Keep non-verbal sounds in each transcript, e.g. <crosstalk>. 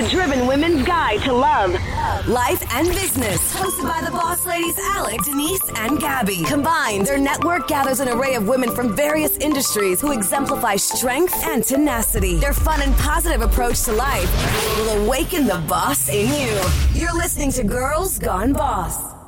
the driven women's guide to love, life, and business. Hosted by the boss ladies Alec, Denise, and Gabby. Combined, their network gathers an array of women from various industries who exemplify strength and tenacity. Their fun and positive approach to life will awaken the boss in you. You're listening to Girls Gone Boss.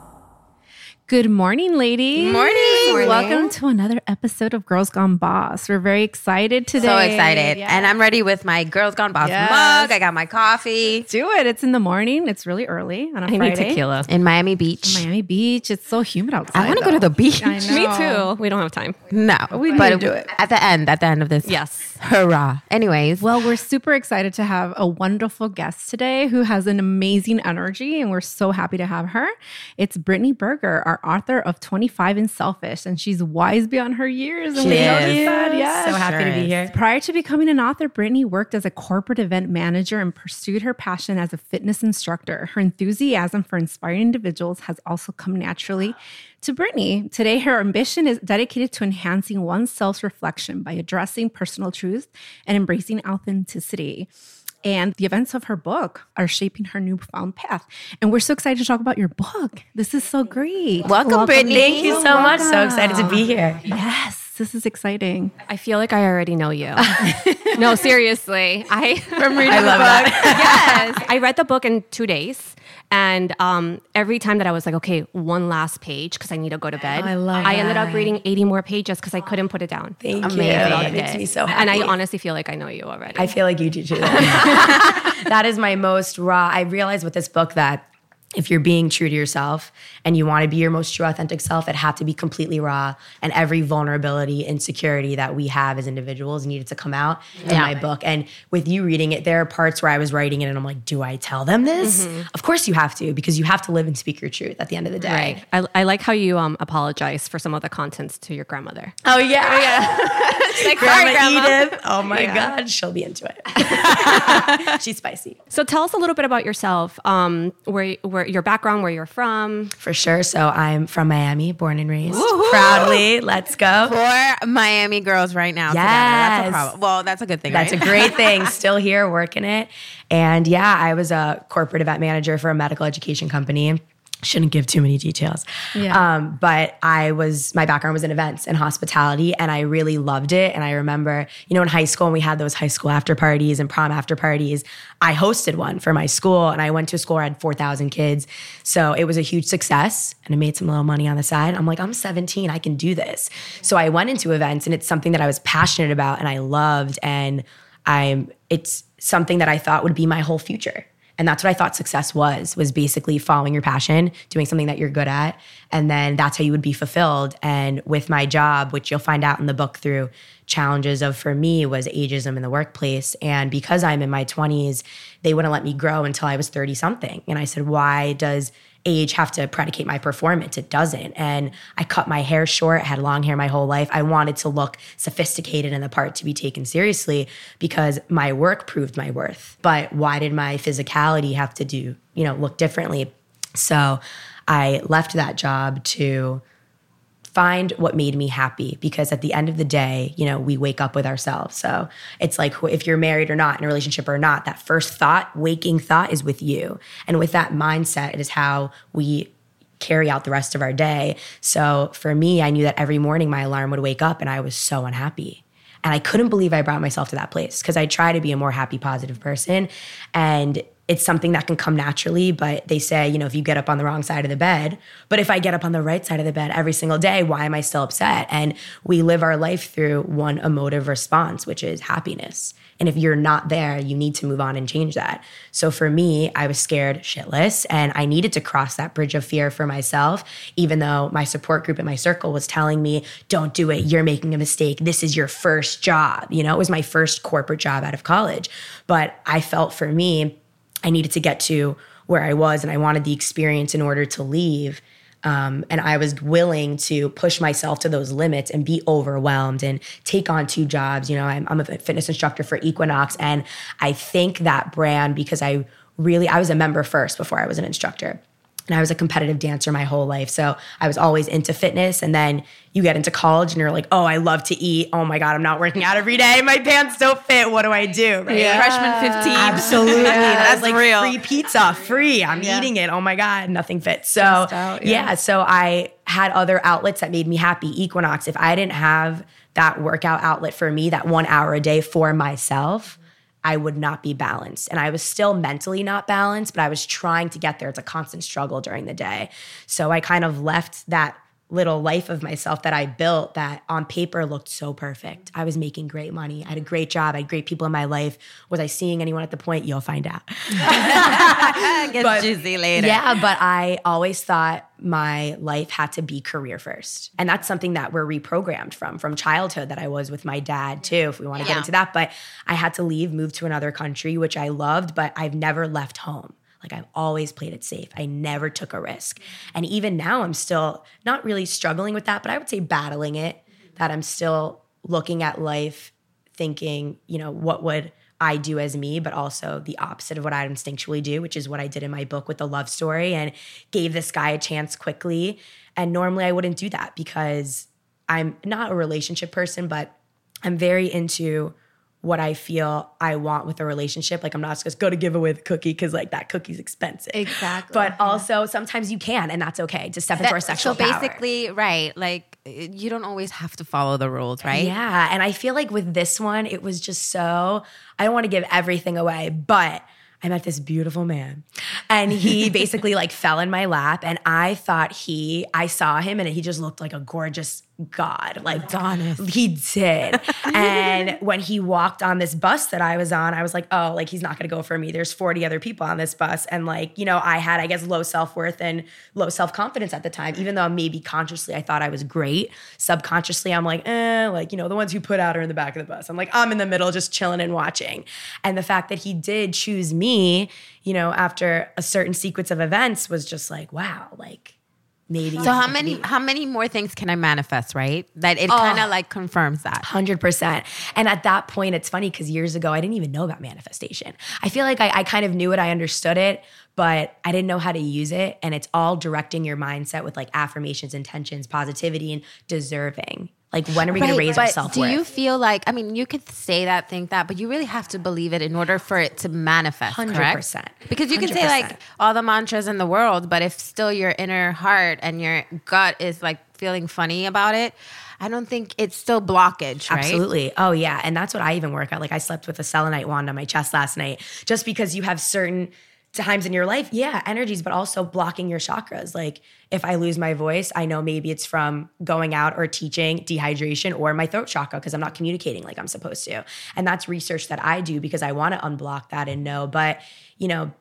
Good morning, ladies. Morning. Morning. Welcome to another episode of Girls Gone Boss. We're very excited today. So excited. Yes. And I'm ready with my Girls Gone Boss yes. mug. I got my coffee. Do it. It's in the morning. It's really early on a I Friday. need tequila. In Miami Beach. Miami Beach. It's so humid outside. I want to go to the beach. <laughs> Me too. We don't have time. No. We need to do it. At the end, at the end of this. Yes. Hurrah. Anyways. Well, we're super excited to have a wonderful guest today who has an amazing energy, and we're so happy to have her. It's Brittany Burger, our author of 25 and Selfish, and she's wise beyond her years. And she we is. That. Yes. So happy sure to be here. Prior to becoming an author, Brittany worked as a corporate event manager and pursued her passion as a fitness instructor. Her enthusiasm for inspiring individuals has also come naturally to Brittany. Today, her ambition is dedicated to enhancing one's self reflection by addressing personal truth and embracing authenticity. And the events of her book are shaping her newfound path. And we're so excited to talk about your book. This is so great. Welcome, Welcome Brittany. Thank you so Welcome. much. So excited to be here. Yes this is exciting. I feel like I already know you. <laughs> no, seriously. I from reading I the book. <laughs> yes, I read the book in two days, and um, every time that I was like, okay, one last page because I need to go to bed. Oh, I love. I ended up reading eighty more pages because I couldn't put it down. Thank Amazing. you. It makes me so happy. And I honestly feel like I know you already. I feel like you do too. <laughs> <laughs> that is my most raw. I realized with this book that if you're being true to yourself and you want to be your most true authentic self it had to be completely raw and every vulnerability insecurity that we have as individuals needed to come out yeah. in my book. And with you reading it there are parts where i was writing it and i'm like do i tell them this? Mm-hmm. of course you have to because you have to live and speak your truth at the end of the day. Right. I, I like how you um, apologize for some of the contents to your grandmother. Oh yeah. Oh, yeah. <laughs> Like grandma, grandma. Edith. Oh my yeah. god. She'll be into it. <laughs> She's spicy. So tell us a little bit about yourself um, where, where where your background, where you're from. For sure. So I'm from Miami, born and raised. Woo-hoo. Proudly, let's go. For Miami girls right now. Yes. That's a problem. Well, that's a good thing. That's right? a great thing. <laughs> Still here working it. And yeah, I was a corporate event manager for a medical education company shouldn't give too many details. Yeah. Um, but I was, my background was in events and hospitality, and I really loved it. And I remember, you know, in high school, when we had those high school after parties and prom after parties, I hosted one for my school, and I went to a school where I had 4,000 kids. So it was a huge success, and I made some little money on the side. I'm like, I'm 17, I can do this. So I went into events, and it's something that I was passionate about and I loved. And I'm, it's something that I thought would be my whole future. And that's what I thought success was, was basically following your passion, doing something that you're good at. And then that's how you would be fulfilled. And with my job, which you'll find out in the book through challenges of for me was ageism in the workplace. And because I'm in my 20s, they wouldn't let me grow until I was 30 something. And I said, why does age have to predicate my performance. It doesn't. And I cut my hair short, had long hair my whole life. I wanted to look sophisticated in the part to be taken seriously because my work proved my worth. But why did my physicality have to do, you know, look differently? So I left that job to find what made me happy because at the end of the day, you know, we wake up with ourselves. So it's like if you're married or not, in a relationship or not, that first thought, waking thought is with you. And with that mindset, it is how we carry out the rest of our day. So for me, I knew that every morning my alarm would wake up and I was so unhappy. And I couldn't believe I brought myself to that place because I try to be a more happy, positive person. And it's something that can come naturally, but they say, you know, if you get up on the wrong side of the bed, but if I get up on the right side of the bed every single day, why am I still upset? And we live our life through one emotive response, which is happiness. And if you're not there, you need to move on and change that. So for me, I was scared shitless and I needed to cross that bridge of fear for myself, even though my support group in my circle was telling me, don't do it. You're making a mistake. This is your first job. You know, it was my first corporate job out of college. But I felt for me, I needed to get to where I was and I wanted the experience in order to leave. Um, and I was willing to push myself to those limits and be overwhelmed and take on two jobs. You know, I'm, I'm a fitness instructor for Equinox, and I think that brand because I really I was a member first before I was an instructor. And I was a competitive dancer my whole life. So I was always into fitness. And then you get into college and you're like, oh, I love to eat. Oh my God, I'm not working out every day. My pants don't fit. What do I do? Right? Yeah. Freshman 15. Absolutely. <laughs> Yeah, that's like real. free pizza, free. I'm yeah. eating it. Oh my God, nothing fits. So out, yeah. yeah, so I had other outlets that made me happy. Equinox, if I didn't have that workout outlet for me, that one hour a day for myself, I would not be balanced. And I was still mentally not balanced, but I was trying to get there. It's a constant struggle during the day. So I kind of left that little life of myself that I built that on paper looked so perfect. I was making great money. I had a great job. I had great people in my life. Was I seeing anyone at the point? You'll find out. <laughs> Gets but, juicy later. Yeah, but I always thought my life had to be career first. And that's something that we're reprogrammed from, from childhood that I was with my dad too, if we want to yeah. get into that. But I had to leave, move to another country, which I loved, but I've never left home. Like I've always played it safe. I never took a risk. And even now, I'm still not really struggling with that, but I would say battling it, that I'm still looking at life thinking, you know, what would I do as me, but also the opposite of what I instinctually do, which is what I did in my book with the love story and gave this guy a chance quickly. And normally I wouldn't do that because I'm not a relationship person, but I'm very into what I feel I want with a relationship. Like I'm not just go to give away the cookie because like that cookie's expensive. Exactly. But also sometimes you can, and that's okay to step into our sexual. So basically, power. right? Like you don't always have to follow the rules, right? Yeah, and I feel like with this one, it was just so. I don't want to give everything away, but I met this beautiful man and he <laughs> basically like fell in my lap and I thought he I saw him and he just looked like a gorgeous god like Adonis. he did. <laughs> And when he walked on this bus that I was on I was like oh like he's not going to go for me. There's 40 other people on this bus. And like you know I had I guess low self-worth and low self-confidence at the time even though maybe consciously I thought I was great. Subconsciously I'm like eh like you know the ones who put out are in the back of the bus. I'm like I'm in the middle just chilling and watching. And the fact that he did choose me you know, after a certain sequence of events was just like, wow, like maybe. So how many how many more things can I manifest, right? That it oh, kind of like confirms that. 100%. And at that point it's funny cuz years ago I didn't even know about manifestation. I feel like I, I kind of knew it, I understood it, but I didn't know how to use it and it's all directing your mindset with like affirmations, intentions, positivity and deserving. Like, when are we right, going to raise our self worth? Do you feel like, I mean, you could say that, think that, but you really have to believe it in order for it to manifest, 100%. Correct? Because you can 100%. say like all the mantras in the world, but if still your inner heart and your gut is like feeling funny about it, I don't think it's still blockage, right? Absolutely. Oh, yeah. And that's what I even work at. Like, I slept with a selenite wand on my chest last night just because you have certain times in your life, yeah, energies, but also blocking your chakras. Like if I lose my voice, I know maybe it's from going out or teaching, dehydration, or my throat chakra because I'm not communicating like I'm supposed to. And that's research that I do because I want to unblock that and know. But, you know,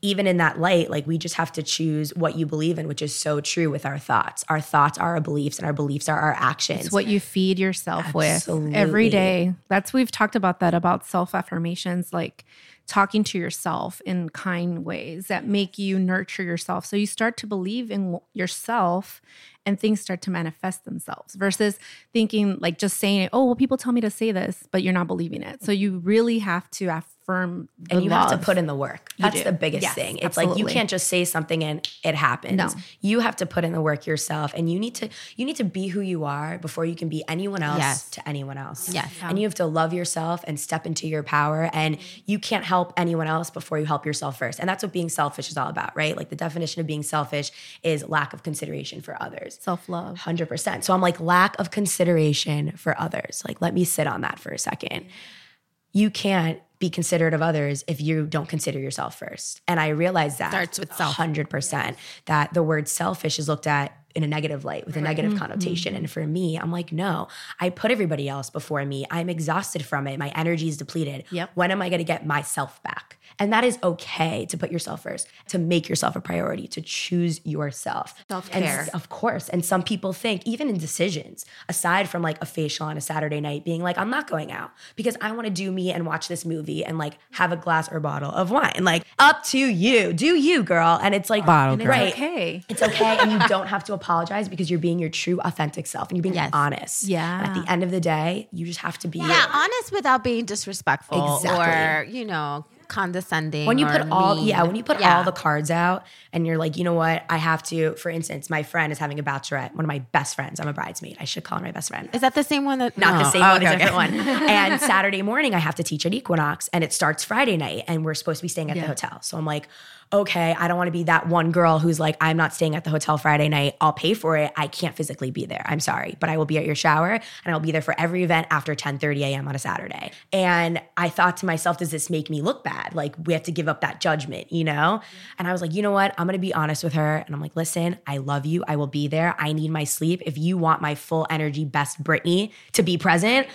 even in that light, like we just have to choose what you believe in, which is so true with our thoughts. Our thoughts are our beliefs, and our beliefs are our actions. It's what you feed yourself Absolutely. with every day. That's we've talked about that about self affirmations. Like talking to yourself in kind ways that make you nurture yourself. So you start to believe in yourself and things start to manifest themselves versus thinking like just saying, oh, well, people tell me to say this, but you're not believing it. So you really have to affirm and you love. have to put in the work. You That's do. the biggest yes, thing. It's absolutely. like you can't just say something and it happens. No. You have to put in the work yourself and you need to you need to be who you are before you can be anyone else yes. to anyone else. Yes. And you have to love yourself and step into your power and you can't help anyone else before you help yourself first. And that's what being selfish is all about, right? Like the definition of being selfish is lack of consideration for others. Self-love. 100%. So I'm like lack of consideration for others. Like let me sit on that for a second. You can't be considerate of others if you don't consider yourself first. And I realize that starts with self. 100% that the word selfish is looked at in a negative light with a negative mm-hmm. connotation. And for me, I'm like, no, I put everybody else before me. I'm exhausted from it. My energy is depleted. Yep. When am I going to get myself back? And that is okay to put yourself first, to make yourself a priority, to choose yourself. Self care. Of course. And some people think, even in decisions, aside from like a facial on a Saturday night, being like, I'm not going out because I want to do me and watch this movie and like have a glass or bottle of wine. Like, up to you. Do you, girl. And it's like, bottle girl. right. okay. It's okay. and you don't have to apologize because you're being your true, authentic self and you're being yes. honest. Yeah. And at the end of the day, you just have to be yeah, honest without being disrespectful exactly. or, you know, condescending. when you put all mean. yeah when you put Yeah. all the cards out and you're like you know what i have to for instance my friend is having a bachelorette one of my best friends i'm a bridesmaid i should call her my best friend Is that the same one that not no. the oh. same Oh, one, okay, a different one. <laughs> And Saturday morning, I have to teach at Equinox, and it starts Friday night, and we're supposed to be staying at the hotel. So I'm like, okay, I don't want to be that one girl who's like, I'm not staying at the hotel Friday night. I'll pay for it. I can't physically be there. I'm sorry, but I will be at your shower, and I'll be there for every event after 10:30 a.m. on a Saturday. And I thought to myself, does this make me look bad? Like we have to give up that judgment, you know? And I was like, you know what? I'm gonna be honest with her, and I'm like, listen, I love you. I will be there. I need my sleep. If you want my full energy, best Brittany to be present.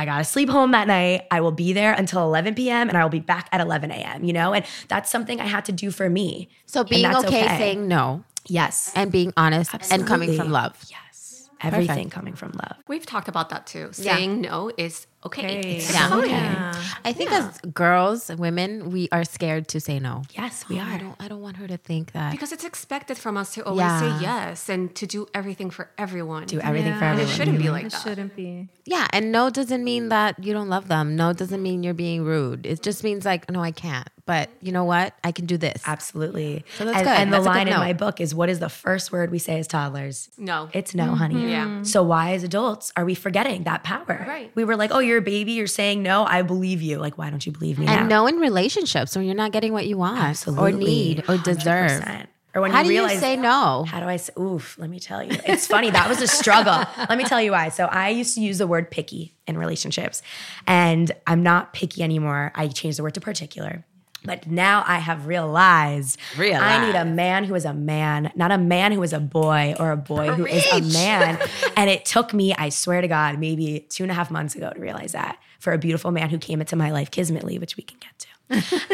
I gotta sleep home that night. I will be there until 11 p.m. and I will be back at 11 a.m. You know, and that's something I had to do for me. So being that's okay, saying no yes and being honest and coming from love. yes, everything coming from love. We've talked about that too. Saying no is okay. It's Yeah. fine. Okay. I think as girls, women, we are scared to say no. Yes, we I are. don't. I don't want her to think that. Because it's expected from us to always Yeah. say yes and to do everything for everyone. Do everything for Yeah. and it shouldn't be like It that. shouldn't be. yeah, and no doesn't mean that you don't love them. No doesn't mean you're being rude. It just means like, no, I can't. But you know what? I can do this. Absolutely. So that's and, good. and the That's a good line in note. my book is what is the first word we say as toddlers? No. It's no, honey. Mm-hmm. Yeah. So why as adults are we forgetting that power? Right. We were like, oh, you're a baby, you're saying no, I believe you. Like, why don't you believe me and now? no in relationships when you're not getting what you want Absolutely. or need or deserve. 100%. Or when How you do you realize say no? How do I say, oof, let me tell you. It's funny. That was a struggle. <laughs> let me tell you why. So I used to use the word picky in relationships, and I'm not picky anymore. I changed the word to particular. But now I have realized, I need a man who is a man, not a man who is a boy or a boy who is a man. <laughs> and it took me, I swear to God, maybe two and a half months ago to realize that for a beautiful man who came into my life kismetly, which we can get to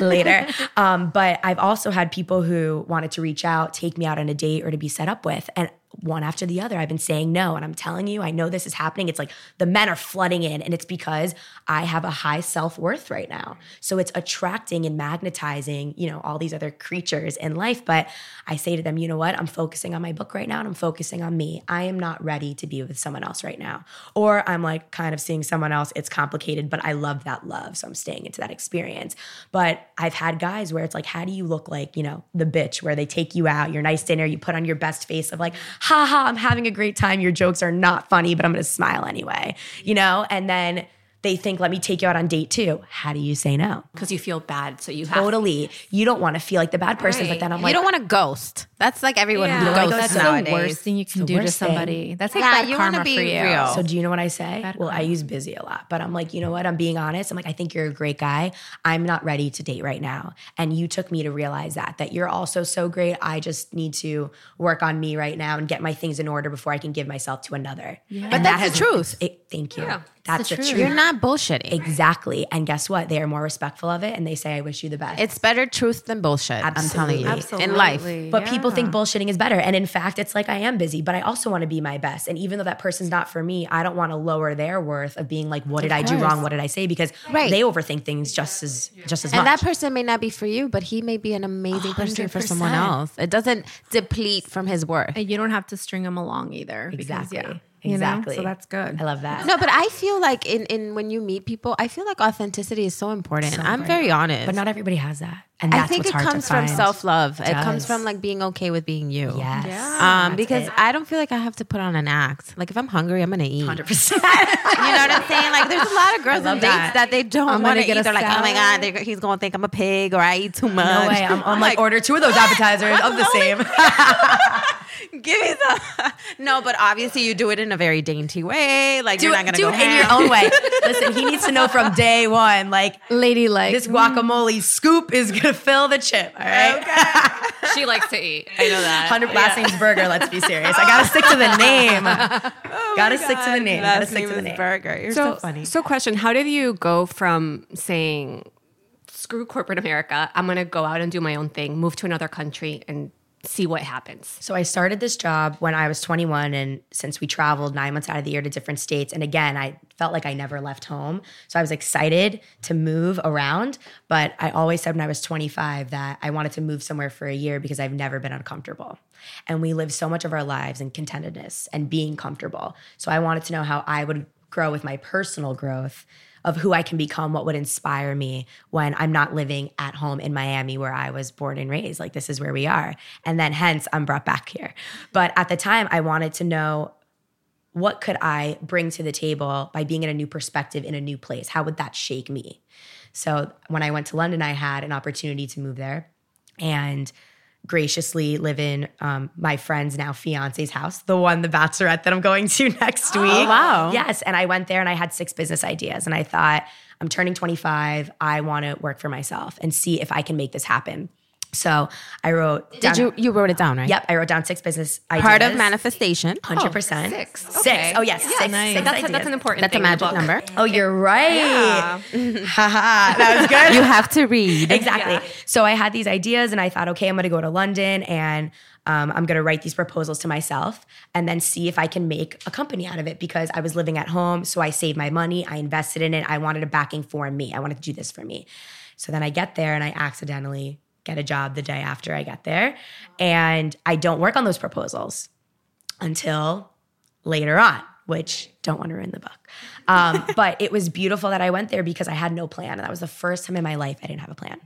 <laughs> later. Um, but I've also had people who wanted to reach out, take me out on a date or to be set up with. And one after the other, I've been saying no. And I'm telling you, I know this is happening. It's like the men are flooding in, and it's because I have a high self worth right now. So it's attracting and magnetizing, you know, all these other creatures in life. But I say to them, you know what? I'm focusing on my book right now and I'm focusing on me. I am not ready to be with someone else right now. Or I'm like kind of seeing someone else. It's complicated, but I love that love. So I'm staying into that experience. But I've had guys where it's like, how do you look like, you know, the bitch where they take you out, your nice dinner, you put on your best face of like, ha ha, I'm having a great time. Your jokes are not funny, but I'm gonna smile anyway, you know? And then they think, let me take you out on date two. How do you say no? Because you feel bad, so you have Totally. You don't want to feel like the bad person, but then I'm you like, you don't want to ghost. That's like everyone Yeah. who You don't ghosts wanna That's nowadays. the worst thing you can do to worst thing. somebody. That's like Yeah, bad you karma be for you. real. So do you know what I say? Bad well, I use busy a lot, but I'm like, you know what? I'm being honest. I'm like, I think you're a great guy. I'm not ready to date right now. And you took me to realize that, that you're also so great. I just need to work on me right now and get my things in order before I can give myself to another. Yeah. But that's the truth. It, thank you. Yeah, that's the, the truth. truth. You're not bullshitting. Exactly. And guess what? They are more respectful of it and they say, I wish you the best. It's better truth than bullshit. I'm telling you. Absolutely. In life. Absolutely. But people think uh-huh. bullshitting is better. And in fact, it's like I am busy, but I also want to be my best. And even though that person's not for me, I don't want to lower their worth of being like, what did I do wrong? What did I say? Because Right. they overthink things just as just as And much. that person may not be for you, but he may be an amazing person for someone else. It doesn't deplete from his worth. And you don't have to string him along either. because, Exactly. yeah, you know? Exactly. So that's good. I love that. No, but I feel like in, in when you meet people, I feel like authenticity is so important. I'm very honest. But not everybody has that. And that's I think what's it comes from self love. It does. comes from like being okay with being you. Yes. Yeah. Um, because I don't feel like I have to put on an act. Like if I'm hungry, I'm gonna eat. 100%. <laughs> You know what I'm saying? Like there's a lot of girls on love dates that. that, they don't want gonna get eat. a They're like, oh my god, he's gonna think I'm a pig or I eat too much. no way. I'm, I'm like, order two of those appetizers of the same. <laughs> <laughs> Give me some. <laughs> no, but obviously you do it in a very dainty way. Like do you're not gonna do go it in your own way. <laughs> Listen, he needs to know from day one, like, Ladylike. this guacamole scoop is going to fill the chip. All right. <laughs> she likes to eat. I know that. 100 last name's Burger. Let's be serious. I gotta stick to the name. Oh gotta stick to the name. Gotta Oh stick name to the name. Burger. You're so, So, funny. so question: How did you go from saying "screw corporate America"? I'm going to go out and do my own thing, move to another country, and see what happens. So I started this job when I was 21, and since we traveled nine months out of the year to different states, and again, I felt like I never left home. So I was excited to move around, but I always said when I was 25 that I wanted to move somewhere for a year because I've never been uncomfortable. And we live so much of our lives in contentedness and being comfortable. So I wanted to know how I would grow with my personal growth of who I can become, what would inspire me when I'm not living at home in Miami where I was born and raised. Like this is where we are. And then hence I'm brought back here. But at the time I wanted to know what could I bring to the table by being in a new perspective in a new place? How would that shake me? So when I went to London, I had an opportunity to move there and graciously live in um, my friend's now fiance's house, the one, the bachelorette that I'm going to <laughs> next week. Oh, wow. Yes. And I went there and I had six business ideas. And I thought, I'm turning 25. I want to work for myself and see if I can make this happen. So I wrote. Did down, you you wrote it down right? Yep, I wrote down six business ideas. Part of manifestation. Hundred oh, percent. Six. Okay. Six. Oh yes, yeah, six. Nice. six that's, a, that's, an important. That's a magic number. Oh, you're right. <laughs> Haha, that was good. you have to read exactly. Yeah. So I had these ideas, and I thought, okay, I'm going to go to London and. Um, I'm going to write these proposals to myself and then see if I can make a company out of it because I was living at home. So I saved my money. I invested in it. I wanted a backing for me. I wanted to do this for me. So then I get there and I accidentally get a job the day after I get there. And I don't work on those proposals until later on, which don't want to ruin the book. Um, <laughs> but it was beautiful that I went there because I had no plan. And that was the first time in my life I didn't have a plan.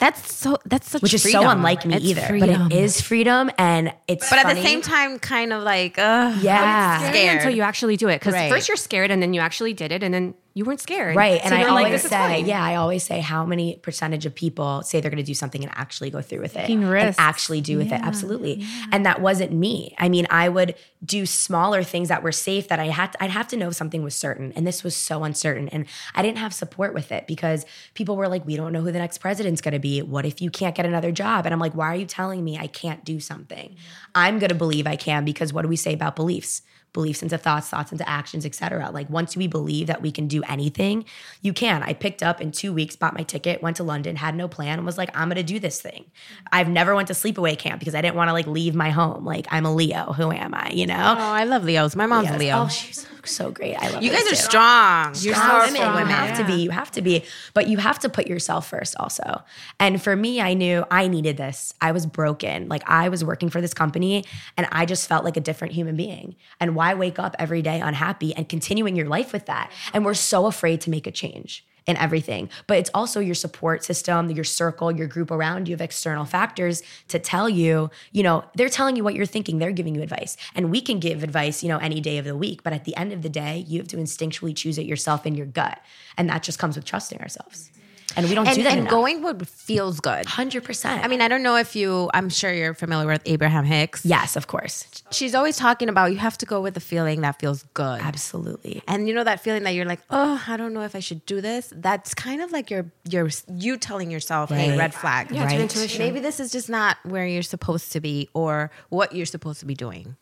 That's so. That's such which is freedom. so unlike me it's either. Freedom. But it is freedom, and it's. But funny. at the same time, kind of like, uh, yeah, scared until you actually do it. Because right. first you're scared, and then you actually did it, and then you weren't scared. Right. So and I always like, say, yeah, I always say how many percentage of people say they're going to do something and actually go through with it. Taking risks. And actually do with Yeah, it. Absolutely. And that wasn't me. I mean, I would do smaller things that were safe that I had to, I'd have to know something was certain. And this was so uncertain. And I didn't have support with it because people were like, we don't know who the next president's going to be. What if you can't get another job? And I'm like, why are you telling me I can't do something? I'm going to believe I can because what do we say about beliefs? Beliefs into thoughts, thoughts into actions, etc. Like once we believe that we can do anything, you can. I picked up in two weeks, bought my ticket, went to London, had no plan, and was like, I'm gonna do this thing. I've never went to sleepaway camp because I didn't want to like leave my home. Like I'm a Leo. Who am I? You know? Oh, I love Leos. My mom's a Leo. Oh, she's so great. I love you guys are too. strong. You're Strong so women. strong. You have to be. You have to be. But you have to put yourself first also. And for me, I knew I needed this. I was broken. Like I was working for this company and I just felt like a different human being. And why wake up every day unhappy and continuing your life with that? And we're so afraid to make a change in everything. But it's also your support system, your circle, your group around you of external factors to tell you, you know, they're telling you what you're thinking, they're giving you advice. And we can give advice, you know, any day of the week, but at the end of the day, you have to instinctually choose it yourself in your gut. And that just comes with trusting ourselves. And we don't and, do that and enough. going would feels good. 100%. I mean, I don't know if you. I'm sure you're familiar with Abraham Hicks. yes, of course. She's always talking about you have to go with the feeling that feels good. Absolutely. And you know that feeling that you're like, oh, I don't know if I should do this. That's kind of like your your you telling yourself, hey, red flag. Yeah, Right. intuition. Maybe this is just not where you're supposed to be or what you're supposed to be doing.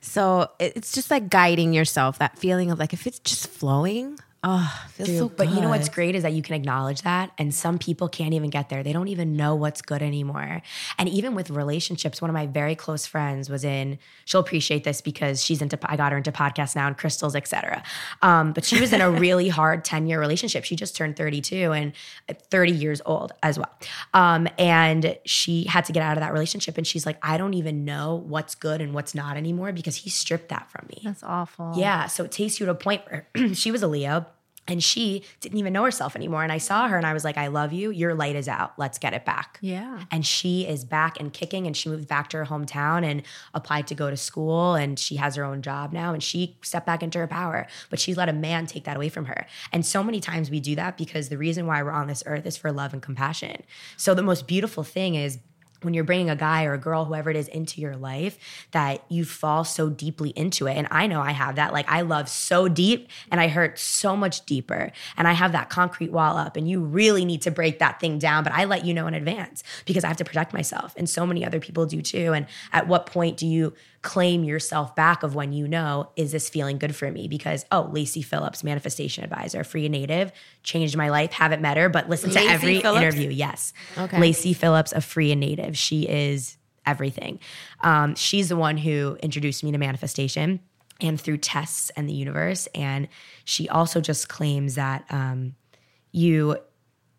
So it's just like guiding yourself. That feeling of like if it's just flowing, oh, feels so good. But you know what's great is that you can acknowledge that, and some people can't even get there. They don't even know what's good anymore. And even with relationships, one of my very close friends was in. She'll appreciate this because she's into. I got her into podcasts now and crystals, etc. Um, but she was in a <laughs> really hard ten year relationship. She just turned thirty two and thirty years old as well. Um, and she had to get out of that relationship. And she's like, I don't even know what's good and what's not anymore because he stripped that from me. That's awful. Yeah. So it takes you to a point where <clears throat> she was a Leo and she didn't even know herself anymore. And I saw her and I was like, I love you. Your light is out. Let's get it back. Yeah. And she is back and kicking and she moved back to her hometown and applied to go to school and she has her own job now and she stepped back into her power. But she let a man take that away from her. And so many times we do that because the reason why we're on this earth is for love and compassion. So the most beautiful thing is when you're bringing a guy or a girl, whoever it is, into your life, that you fall so deeply into it. And I know I have that. Like I love so deep and I hurt so much deeper. And I have that concrete wall up. And you really need to break that thing down. But I let you know in advance because I have to protect myself. And so many other people do too. And at what point do you claim yourself back of when you know, is this feeling good for me? Because, oh, Lacy Phillips, manifestation advisor, free native, changed my life, haven't met her, but listen Lacy to every Phillips? interview. Yes. Okay. Lacy Phillips, a free and native. She is everything. Um, she's the one who introduced me to manifestation and through tests and the universe. And she also just claims that um, you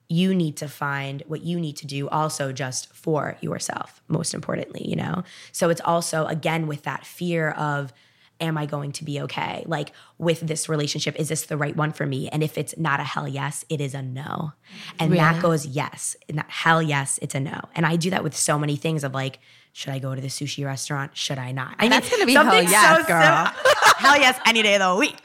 you need to find what you need to do also just for yourself most importantly you know so it's also again with that fear of am I going to be okay? Like with this relationship, is this the right one for me? And if it's not a hell yes, it is a no. And that goes yes. And that hell yes, it's a no. And I do that with so many things of like, should I go to the sushi restaurant? Should I not? I That's mean, gonna be hell yes, so girl. <laughs> hell yes, any day of the week.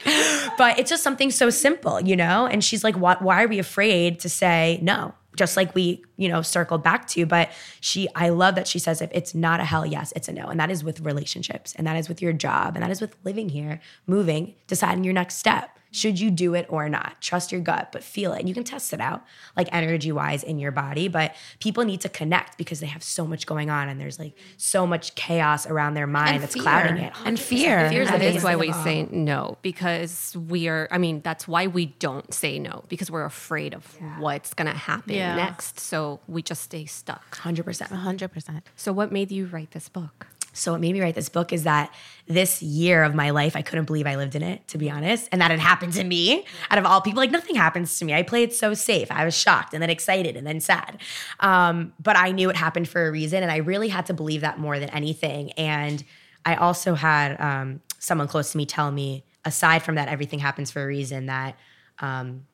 But it's just something so simple, you know? And she's like, what, why are we afraid to say no? Just like we, you know, circled back to. But she, I love that she says if it's not a hell yes, it's a no. And that is with relationships, and that is with your job, and that is with living here, moving, deciding your next step. Should you do it or not? Trust your gut, but feel it. And you can test it out, like energy wise in your body. But people need to connect because they have so much going on and there's like so much chaos around their mind and that's fear. clouding it. And fear. Fear is why we say no because we are, I mean, that's why we don't say no because we're afraid of yeah. what's going to happen yeah. next. So we just stay stuck. 100%. 100%. So, what made you write this book? So what made me write this book is that this year of my life, I couldn't believe I lived in it, to be honest. And that had happened to me out of all people. Like nothing happens to me. I play it so safe. I was shocked and then excited and then sad. Um, but I knew it happened for a reason. And I really had to believe that more than anything. And I also had um, someone close to me tell me, aside from that, everything happens for a reason, that um,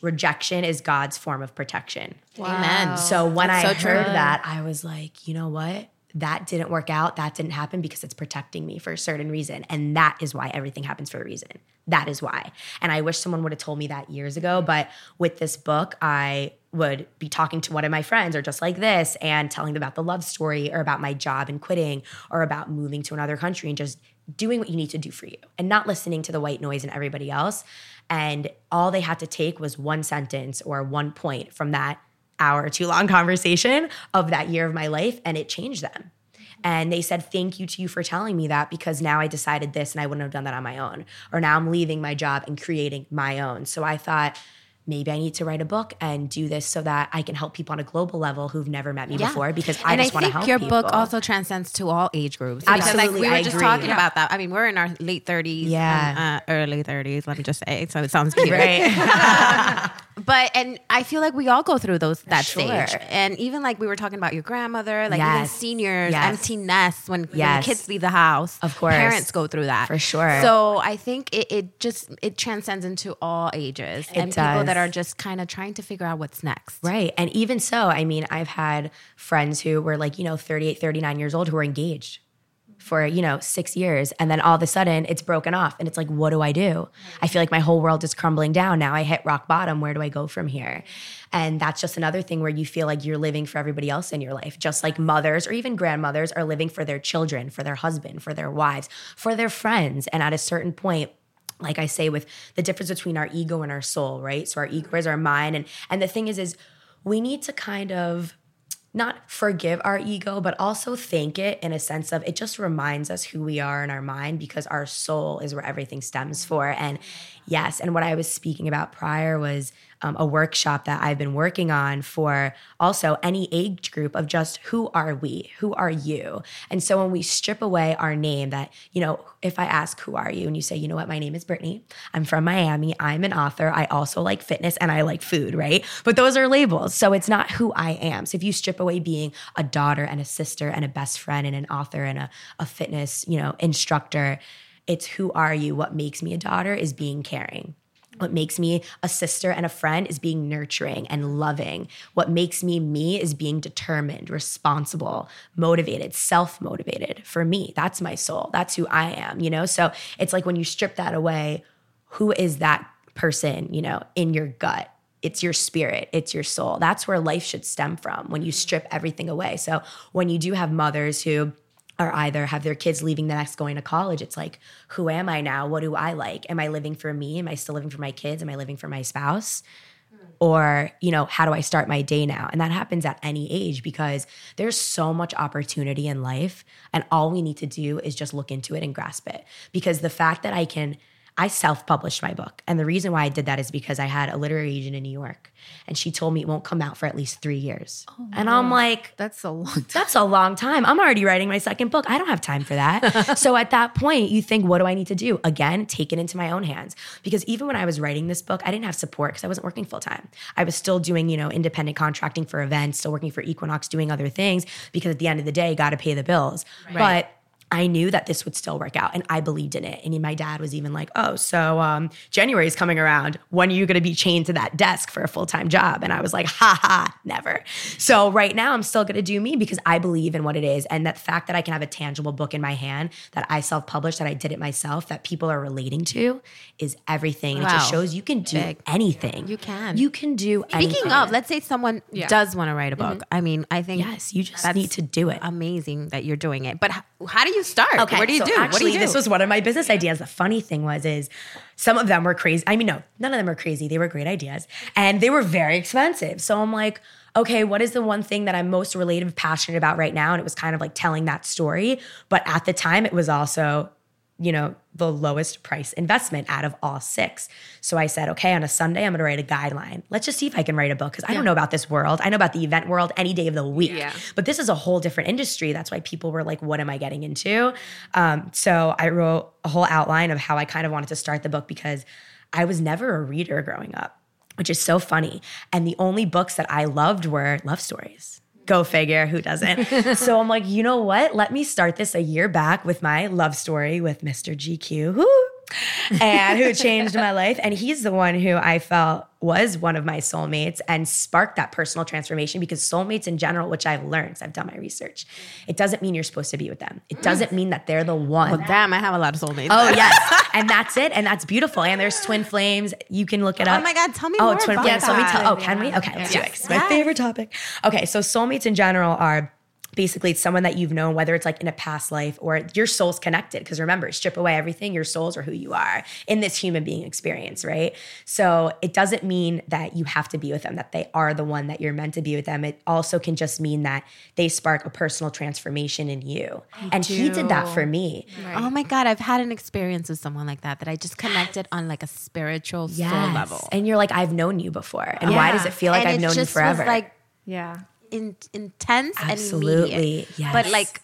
rejection is God's form of protection. Wow. Amen. So when That's I so heard true. that, I was like, you know what? That didn't work out, that didn't happen because it's protecting me for a certain reason. And that is why everything happens for a reason. That is why. And I wish someone would have told me that years ago. But with this book, I would be talking to one of my friends or just like this and telling them about the love story or about my job and quitting or about moving to another country and just doing what you need to do for you and not listening to the white noise and everybody else. And all they had to take was one sentence or one point from that hour too long <laughs> conversation of that year of my life and it changed them. And they said, Thank you to you for telling me that because now I decided this and I wouldn't have done that on my own. Or now I'm leaving my job and creating my own. So I thought, maybe I need to write a book and do this so that I can help people on a global level who've never met me yeah. before because I and just want to help your people. book also transcends to all age groups. Absolutely, because, like we were I just agree. talking yeah. about that. I mean, we're in our late 30s, yeah, and, uh, early 30s. Let me just say, so it sounds <laughs> cute, right? <laughs> but and I feel like we all go through those that sure. stage, and even like we were talking about your grandmother, like yes. even seniors, yes. empty nests when, yes. when, kids leave the house. Of course, parents go through that for sure. So I think it, it just it transcends into all ages it and does. people that are just kind of trying to figure out what's next. Right. And even so, I mean, I've had friends who were like, you know, 38, 39 years old who were engaged for, you know, six years. And then all of a sudden it's broken off. And it's like, what do I do? I feel like my whole world is crumbling down. Now I hit rock bottom. Where do I go from here? And that's just another thing where you feel like you're living for everybody else in your life, just like mothers or even grandmothers are living for their children, for their husband, for their wives, for their friends. And at a certain point, like I say with the difference between our ego and our soul, right? So our ego is our mind and and the thing is is we need to kind of not forgive our ego, but also thank it in a sense of it just reminds us who we are in our mind because our soul is where everything stems for. And yes, and what I was speaking about prior was um, a workshop that I've been working on for also any age group of just who are we? Who are you? And so when we strip away our name, that, you know, if I ask, who are you? And you say, you know what, my name is Brittany. I'm from Miami. I'm an author. I also like fitness and I like food, right? But those are labels. So it's not who I am. So if you strip away being a daughter and a sister and a best friend and an author and a, a fitness, you know, instructor, it's who are you? What makes me a daughter is being caring. What makes me a sister and a friend is being nurturing and loving. What makes me me is being determined, responsible, motivated, self motivated. For me, that's my soul. That's who I am, you know? So it's like when you strip that away, who is that person, you know, in your gut? It's your spirit, it's your soul. That's where life should stem from when you strip everything away. So when you do have mothers who, or either have their kids leaving the next going to college it's like who am i now? What do i like? Am i living for me? Am i still living for my kids? Am i living for my spouse? Hmm. Or you know how do i start my day now? And that happens at any age because there's so much opportunity in life and all we need to do is just look into it and grasp it. Because the fact that i can I self published my book. And the reason why I did that is because I had a literary agent in New York and she told me it won't come out for at least three years. Oh, and I'm like, that's a long time. That's a long time. I'm already writing my second book. I don't have time for that. <laughs> so at that point, you think, what do I need to do? Again, take it into my own hands. Because even when I was writing this book, I didn't have support because I wasn't working full time. I was still doing, you know, independent contracting for events, still working for Equinox, doing other things because at the end of the day, got to pay the bills. Right. But I knew that this would still work out and I believed in it. And my dad was even like, oh, so um, January is coming around. When are you going to be chained to that desk for a full time job? And I was like, ha ha, never. So right now I'm still going to do me because I believe in what it is. And that fact that I can have a tangible book in my hand that I self published, that I did it myself, that people are relating to is everything. Wow. It just shows you can do Big. anything. You can. You can do Speaking anything. Speaking of, let's say someone yeah. does want to write a book. Mm-hmm. I mean, I think. Yes, you just need to do it. Amazing that you're doing it. But how, how do you start? Okay, what do you so do? Actually, what do you do? this was one of my business ideas. The funny thing was, is some of them were crazy. I mean, no, none of them were crazy. They were great ideas, and they were very expensive. So I'm like, okay, what is the one thing that I'm most related, passionate about right now? And it was kind of like telling that story. But at the time, it was also you know, the lowest price investment out of all six. So I said, okay, on a Sunday, I'm going to write a guideline. Let's just see if I can write a book because I don't know about this world. I know about the event world any day of the week. Yeah. But this is a whole different industry. That's why people were like, what am I getting into? Um, so I wrote a whole outline of how I kind of wanted to start the book because I was never a reader growing up, which is so funny. And the only books that I loved were love stories. Go figure, who doesn't? <laughs> so I'm like, you know what? Let me start this a year back with my love story with Mr. GQ. Who and who changed my life. And he's the one who I felt was one of my soulmates and sparked that personal transformation because soulmates in general, which I've learned, I've done my research, it doesn't mean you're supposed to be with them. It mm. doesn't mean that they're the one. Well, damn, I have a lot of soulmates. Oh, yes. <laughs> and that's it. And that's beautiful. And there's twin flames. You can look it oh up. Oh my God, tell me oh, more. twin flames. So let me tell. Oh, can we? Okay, let's yes. do it. It's my favorite topic. Okay, so soulmates in general are basically it's someone that you've known whether it's like in a past life or your soul's connected. Because remember strip away everything your souls are who you are in this human being experience right? So it doesn't mean that you have to be with them that they are the one that you're meant to be with them. It also can just mean that they spark a personal transformation in you. I and do. he did that for me. Right. oh my god i've had an experience with someone like that that i just connected on like a spiritual yes. soul level. And you're like i've known you before. And yeah. why does it feel like and i've known you forever? like yeah in, intense Absolutely, and immediate. Yes. But like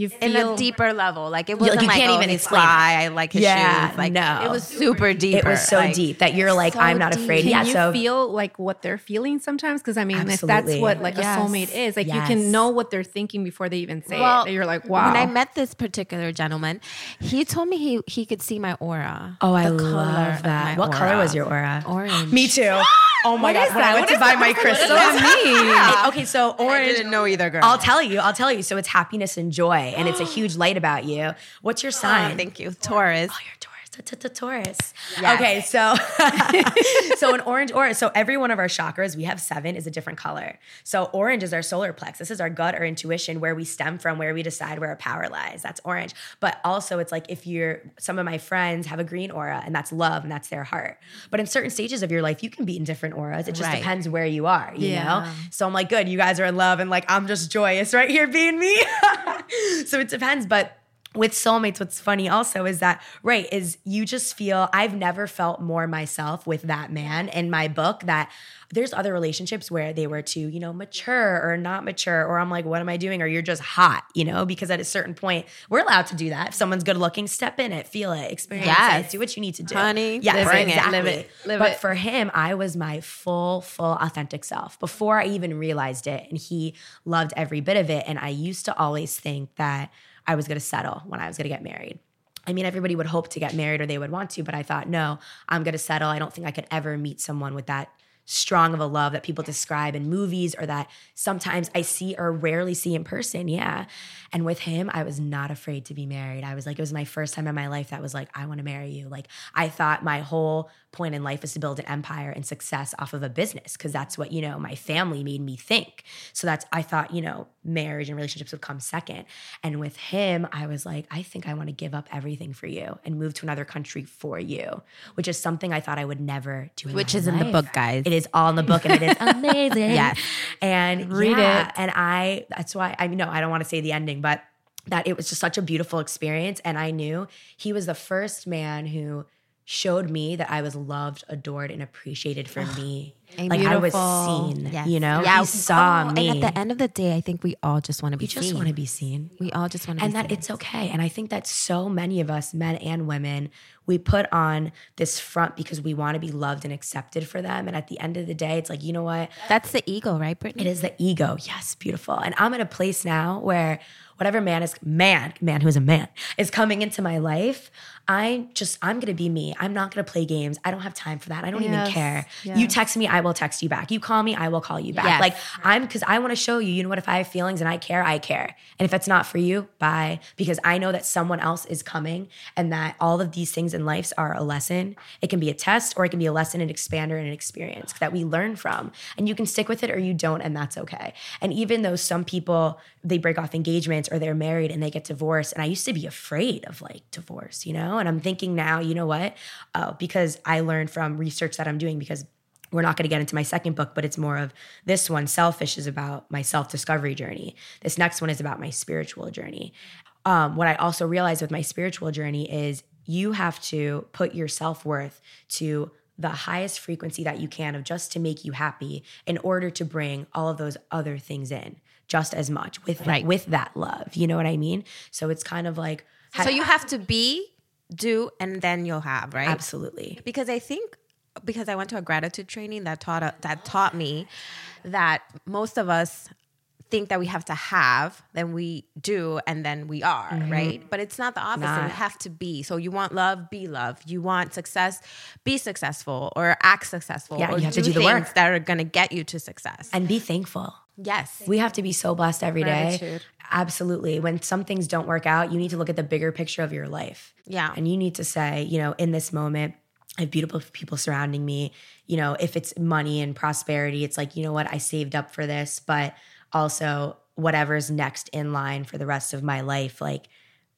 you feel, in a deeper level. Like it wasn't like, you like, can't oh, even he's explain. fly. I like his yeah, shoes. Like no, it was super deep. It was so like, deep that you're like, so I'm not deep. afraid. Can yeah, you so feel like what they're feeling sometimes? Because I mean, Absolutely. if that's what like yes. a soulmate is, like yes. you can know what they're thinking before they even say well, it. You're like, wow. When I met this particular gentleman, he told me he he could see my aura. Oh, I love that. What aura. color was your aura? Orange. Me too. Oh my god! When I went to buy my crystals, me. <laughs> okay, so orange. I didn't know either, girl. I'll tell you. I'll tell you. So it's happiness and joy, and it's a <gasps> huge light about you. What's your ah, sign? Oh, thank you, Taurus. Oh, you're Taurus. Taurus. Okay, so <laughs> so an orange aura. So every one of our chakras, we have seven, is a different color. So orange is our solar plex. This is our gut or intuition, where we stem from, where we decide where our power lies. That's orange. But also, it's like if you're some of my friends have a green aura, and that's love, and that's their heart. But in certain stages of your life, you can be in different auras. It just right. depends where you are. You yeah. know. So I'm like, good, you guys are in love, and like I'm just joyous right here being me. <laughs> so it depends, but with soulmates what's funny also is that right is you just feel i've never felt more myself with that man in my book that there's other relationships where they were too you know mature or not mature or i'm like what am i doing or you're just hot you know because at a certain point we're allowed to do that if someone's good looking step in it feel it experience yes. it do what you need to do honey yeah bring exactly. it live it live but it. for him i was my full full authentic self before i even realized it and he loved every bit of it and i used to always think that I was going to settle when I was going to get married. I mean, everybody would hope to get married or they would want to, but I thought, no, I'm going to settle. I don't think I could ever meet someone with that strong of a love that people describe in movies or that sometimes I see or rarely see in person. Yeah. And with him, I was not afraid to be married. I was like, it was my first time in my life that was like, I want to marry you. Like, I thought my whole point in life is to build an empire and success off of a business because that's what, you know, my family made me think. So that's, I thought, you know, marriage and relationships would come second. And with him, I was like, I think I want to give up everything for you and move to another country for you, which is something I thought I would never do. which is life. in the book, guys. It is all in the book and it is <laughs> amazing. yes. And read yeah, it. And I, that's why I know I don't want to say the ending, but that it was just such a beautiful experience. And I knew he was the first man who showed me that I was loved, adored, and appreciated for me. And like beautiful. I was seen. Yes. You know, yeah, he saw oh, me. And at the end of the day, I think we all just want to be. Seen. We just want to be seen. We all just want to, be seen. and that seen. it's okay. And I think that so many of us, men and women, we put on this front because we want to be loved and accepted for them. And at the end of the day, it's like you know what? That's the ego, right, Brittany? It is the ego. Yes, beautiful. And I'm in a place now where whatever man is man, man who is a man is coming into my life, I just I'm gonna be me. I'm not gonna play games. I don't have time for that. I don't Yes, even care. yes. You text me, I will text you back. You call me, I will call you back. Yes. Like I'm because I want to show you, you know what, if I have feelings and I care, I care. And if it's not for you, bye. Because I know that someone else is coming and that all of these things in life are a lesson. It can be a test or it can be a lesson, an expander, and an experience that we learn from. And you can stick with it or you don't, and that's okay. And even though some people they break off engagements or they're married and they get divorced, and I used to be afraid of like divorce, you know? And I'm thinking now, you know what? Oh, because I learned from research that I'm doing because we're not going to get into my second book, but it's more of this one. Selfish is about my self discovery journey. This next one is about my spiritual journey. Um, what I also realized with my spiritual journey is you have to put your self worth to the highest frequency that you can of just to make you happy in order to bring all of those other things in just as much with Right. with that love. You know what I mean? So it's kind of like So you have to be, do, and then you'll have, right? absolutely. because I think because I went to a gratitude training that taught uh, that taught me that most of us think that we have to have, then we do, and then we are, mm-hmm. right? But it's not the opposite. Not. We have to be. So you want love, be love. You want success, be successful, or act successful. Yeah, or you have to do the things work. that are gonna get you to success. And be thankful. Yes, We have to be so blessed every day. Gratitude. Absolutely. When some things don't work out, you need to look at the bigger picture of your life. Yeah. And you need to say, you know, in this moment, I have beautiful people surrounding me. You know, if it's money and prosperity, it's like, you know what, I saved up for this, but also whatever's next in line for the rest of my life, like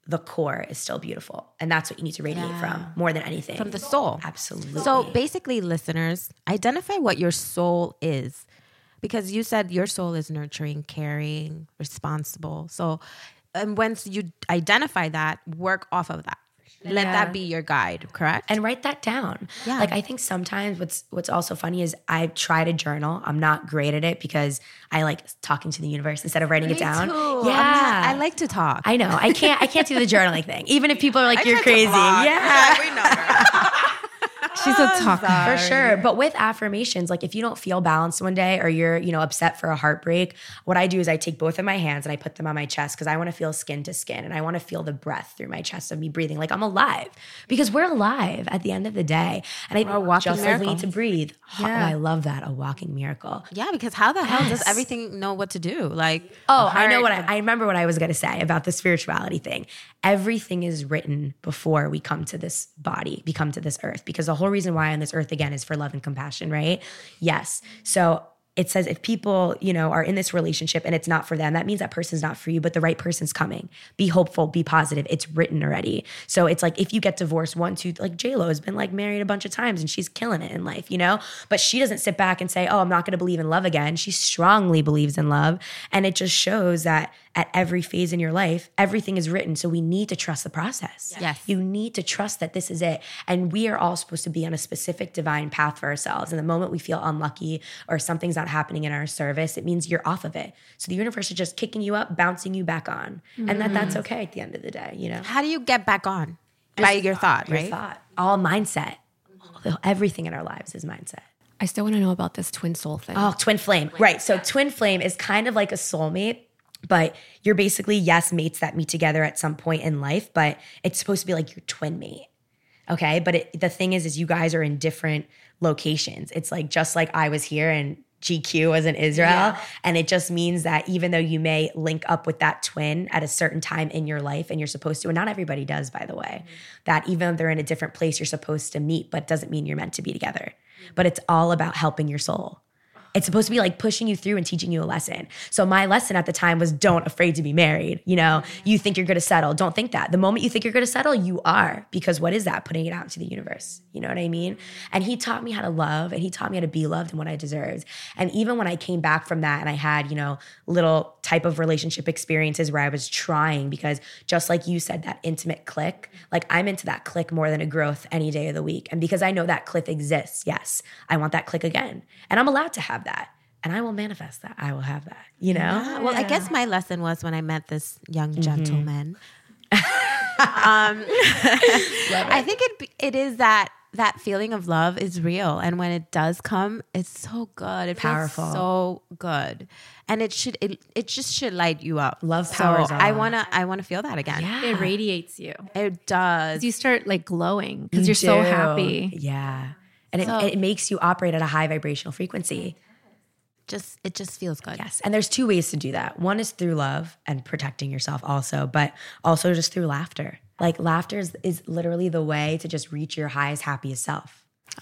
the core is still beautiful. And that's what you need to radiate from more than anything. from the soul. Absolutely. So basically, listeners, identify what your soul is. Because you said your soul is nurturing, caring, responsible. So, and once you identify that, work off of that. Let Yeah. that be your guide, correct? and write that down. Yeah. Like I think sometimes what's what's also funny is I try to journal. I'm not great at it because I like talking to the universe instead of writing it down. too. Yeah. Not- I like to talk. I know. I can't I can't do the journaling thing. Even if <laughs> people are like, you're crazy. vlog. Yeah. we know. She's a talker. For sure. But with affirmations, like if you don't feel balanced one day or you're, you know, upset for a heartbreak, what I do is I take both of my hands and I put them on my chest because I want to feel skin to skin and I want to feel the breath through my chest of me breathing like I'm alive because we're alive at the end of the day. And I walking just miracle. need to breathe. Oh, I love that. A walking miracle. yeah, because how the hell does everything know what to do? Like, Oh, I know what I, I remember what I was going to say about the spirituality thing. Everything is written before we come to this body, we come to this earth, because the whole reason why on this earth again is for love and compassion, right? Yes. So it says if people, you know, are in this relationship and it's not for them, that means that person's not for you, but the right person's coming. Be hopeful, be positive. It's written already. So it's like if you get divorced one, two, like J Lo has been like married a bunch of times and she's killing it in life, you know? But she doesn't sit back and say, Oh, I'm not gonna believe in love again. She strongly believes in love. And it just shows that at every phase in your life, everything is written. So we need to trust the process. Yes. You need to trust that this is it. And we are all supposed to be on a specific divine path for ourselves. And the moment we feel unlucky or something's not happening in our service, it means you're off of it. So the universe is just kicking you up, bouncing you back on. And that that's mm-hmm. okay at the end of the day, you know? how do you get back on? By your thought, Your right? thought. All mindset. Everything in our lives is mindset. I still want to know about this twin soul thing. Oh, twin flame. Right. So twin flame is kind of like a soulmate, but you're basically, yes, mates that meet together at some point in life, but it's supposed to be like your twin mate. Okay. But it, the thing is, is you guys are in different locations. It's like just like I was here and GQ was in Israel. And it just means that even though you may link up with that twin at a certain time in your life and you're supposed to, and not everybody does, by the way, mm-hmm. that even though they're in a different place, you're supposed to meet, but doesn't mean you're meant to be together. But it's all about helping your soul. It's supposed to be like pushing you through and teaching you a lesson. So my lesson at the time was don't afraid to be married. You know, mm-hmm. you think you're going to settle. Don't think that. The moment you think you're going to settle, you are because what is that? Putting it out into the universe. You know what I mean? And he taught me how to love and he taught me how to be loved and what I deserved. And even when I came back from that and I had, you know, little type of relationship experiences where I was trying because just like you said that intimate click, like I'm into that click more than a growth any day of the week. And because I know that click exists, yes, I want that click again. And I'm allowed to have that. And I will manifest that. I will have that. You know? Yeah, Well, I guess my lesson was when I met this young Mm-hmm. gentleman. <laughs> um, I think it it is that that feeling of love is real and when it does come it's so good it Powerful. feels so good and it should it, it just should light you up Love so powers i want to i want to feel that again It radiates you. it does You start like glowing because you're so happy. Yeah. And So- it, it makes you operate at a high vibrational frequency. Just it just feels good Yes. And there's two ways to do that. One is through love and protecting yourself also, but also just through laughter. Like laughter is, is literally the way to just reach your highest, happiest self.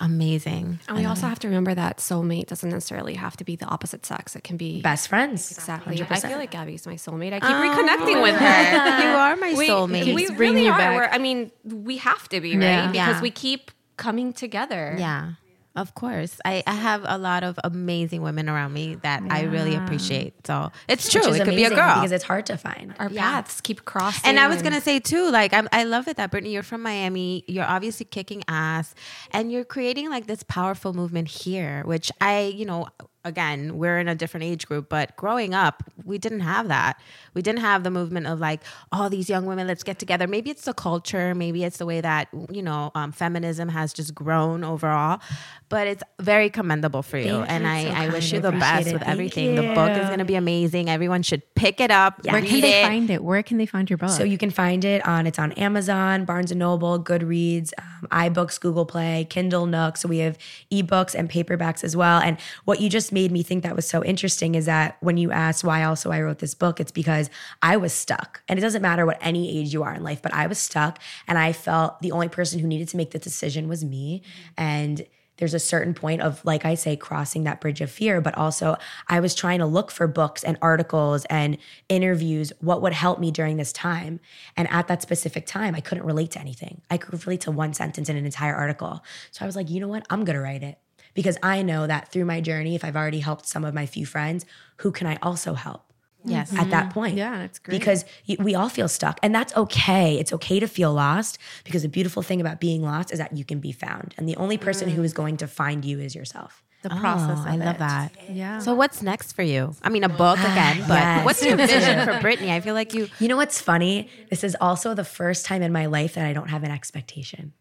amazing And we also have to remember that soulmate doesn't necessarily have to be the opposite sex. It can be Best friends. exactly. I 100%. feel like Gabby's my soulmate. I keep oh, reconnecting with her. you are my We, soulmate we Keeps bringing really you are. back. We're- I mean, we have to be right Yeah. because Yeah. we keep coming together. yeah of course I, I have a lot of amazing women around me that i really appreciate so it's true it could be a girl because it's hard to find. Our paths keep crossing. And I was gonna say too, like I'm, I love it that Brittany, you're from Miami. You're obviously kicking ass, and you're creating like this powerful movement here. Which I, you know, again, we're in a different age group, but growing up, we didn't have that. We didn't have the movement of like, all these young women, let's get together. Maybe it's the culture, maybe it's the way that you know um, feminism has just grown overall. But it's very commendable for you, Thank and you. I, So I wish you the best it. with Thank everything. The book is gonna be amazing. Everyone should pick it up. Where can they it. find it? Where can they find your book? So you can find it on it's on Amazon, Barnes and Noble, Goodreads, um, iBooks, Google Play, Kindle, Nook. So we have ebooks and paperbacks as well. And what you just made me think that was so interesting is that when you asked why also I wrote this book, it's because I was stuck. And it doesn't matter what any age you are in life, but I was stuck and I felt the only person who needed to make the decision was me. And there's a certain point of like i say crossing that bridge of fear but also i was trying to look for books and articles and interviews what would help me during this time. And at that specific time i couldn't relate to anything. I could relate to one sentence in an entire article. So i was like you know what? I'm going to write it because i know that through my journey if i've already helped some of my few friends who can i also help Yes. at that mm-hmm. point. Yeah, that's great. Because we all feel stuck, and that's okay. It's okay to feel lost because the beautiful thing about being lost is that you can be found, and the only person who is mm. going to find you is yourself. the process. Oh, I of love it. that. Yeah. So what's next for you? I mean, a book ah, again, but yes. what's your vision for <laughs> Brittany? I feel like you. You know what's funny? This is also the first time in my life that I don't have an expectation.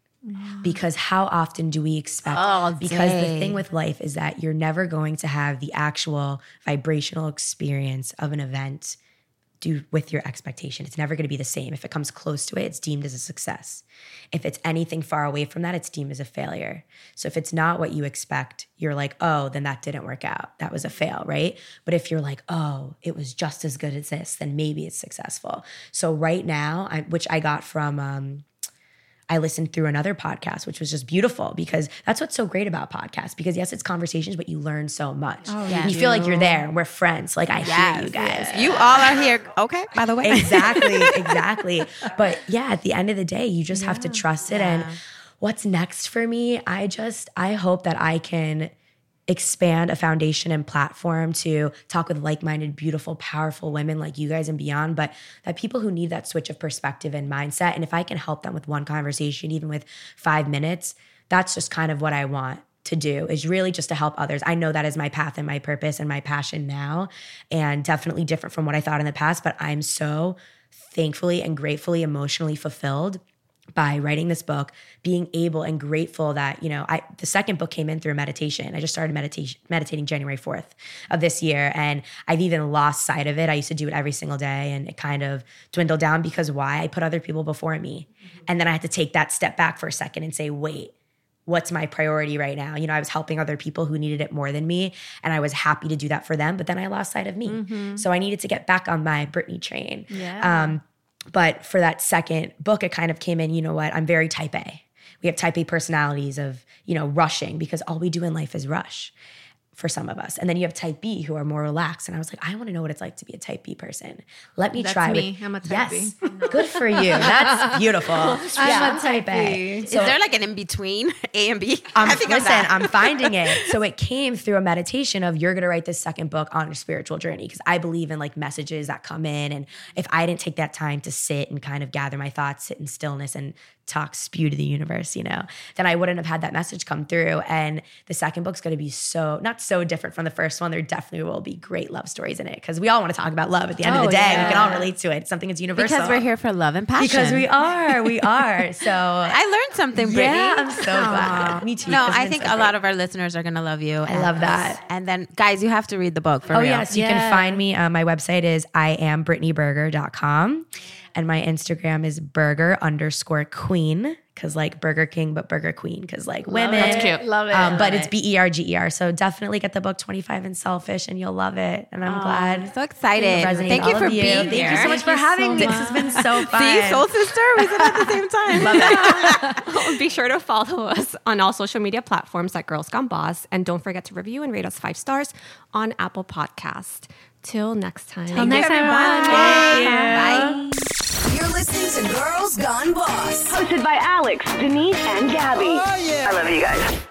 Because how often do we expect? All because the thing with life is that you're never going to have the actual vibrational experience of an event do with your expectation. It's never going to be the same. If it comes close to it, it's deemed as a success. If it's anything far away from that, it's deemed as a failure. So if it's not what you expect, you're like, oh, then that didn't work out. That was a fail, right? But if you're like, oh, it was just as good as this, then maybe it's successful. So right now, I, which I got from, um, I listened through another podcast, which was just beautiful because that's what's so great about podcasts. Because yes, it's conversations, but you learn so much. Oh, yeah. you feel like you're there. We're friends. Like I hear you guys. You all are here. Okay, by the way. exactly, <laughs> exactly. But yeah, at the end of the day, you just have to trust it. And what's next for me? I just I hope that I can expand a foundation and platform to talk with like-minded beautiful powerful women like you guys and beyond but that people who need that switch of perspective and mindset and if i can help them with one conversation even with 5 minutes that's just kind of what i want to do is really just to help others. I know that is my path and my purpose and my passion now, and definitely different from what I thought in the past. But I'm so thankfully and gratefully emotionally fulfilled by writing this book, being able and grateful that, you know, I the second book came in through meditation. I just started meditation meditating January 4th of this year. And I've even lost sight of it. I used to do it every single day and it kind of dwindled down because why? I put other people before me. And then I had to take that step back for a second and say, wait, what's my priority right now? You know, I was helping other people who needed it more than me, and I was happy to do that for them. But then I lost sight of me, so I needed to get back on my Brittany train. Yeah. Um, but for that second book, it kind of came in. You know what? I'm very Type A. We have Type A personalities of you know rushing because all we do in life is rush. For some of us, and then you have Type B who are more relaxed. And I was like, I want to know what it's like to be a Type B person. Let me That's try. me. With, I'm a Type yes, <laughs> good for you. That's <laughs> beautiful. I'm a Type A. Is there like an in between <laughs> A and B? I'm, I think I'm listen, that. I'm finding it. So it came through a meditation of you're going to write this second book on your spiritual journey because I believe in like messages that come in. And if I didn't take that time to sit and kind of gather my thoughts, sit in stillness and talk spew to the universe, you know, then I wouldn't have had that message come through. And the second book's going to be so, not so different from the first one. There definitely will be great love stories in it because we all want to talk about love at the end Oh, of the day. yeah. We can all relate to it. It's something that's universal. Because we're here for love and passion. Because we are. We <laughs> are. So I learned something, Brittany. yeah, I'm so glad. Me too. No, I think so a lot of our listeners are gonna love you. I love that. And then, guys, you have to read the book for Oh, real. yes. You can find me. Uh, my website is iambrittanyburger.com. And my Instagram is burger underscore queen. Cause like Burger King, but Burger Queen. Cause like women. That's cute. Love it. Um, but it's B E R G E R. So definitely get the book 25 and Selfish and you'll love it. And I'm glad. I'm so excited. Thank you for of you. being Thank here. you so much for having me. This has been so <laughs> fun. See, soul sister, we said at the same time. <laughs> Love it. <laughs> Be sure to follow us on all social media platforms at Girls Gone Boss. And don't forget to review and rate us five stars on Apple Podcast. Till next time. Till next time, Bye. You're listening to Girls Gone Boss. Hosted by Alex, Denise, and Gabby. Oh, yeah. I love you guys.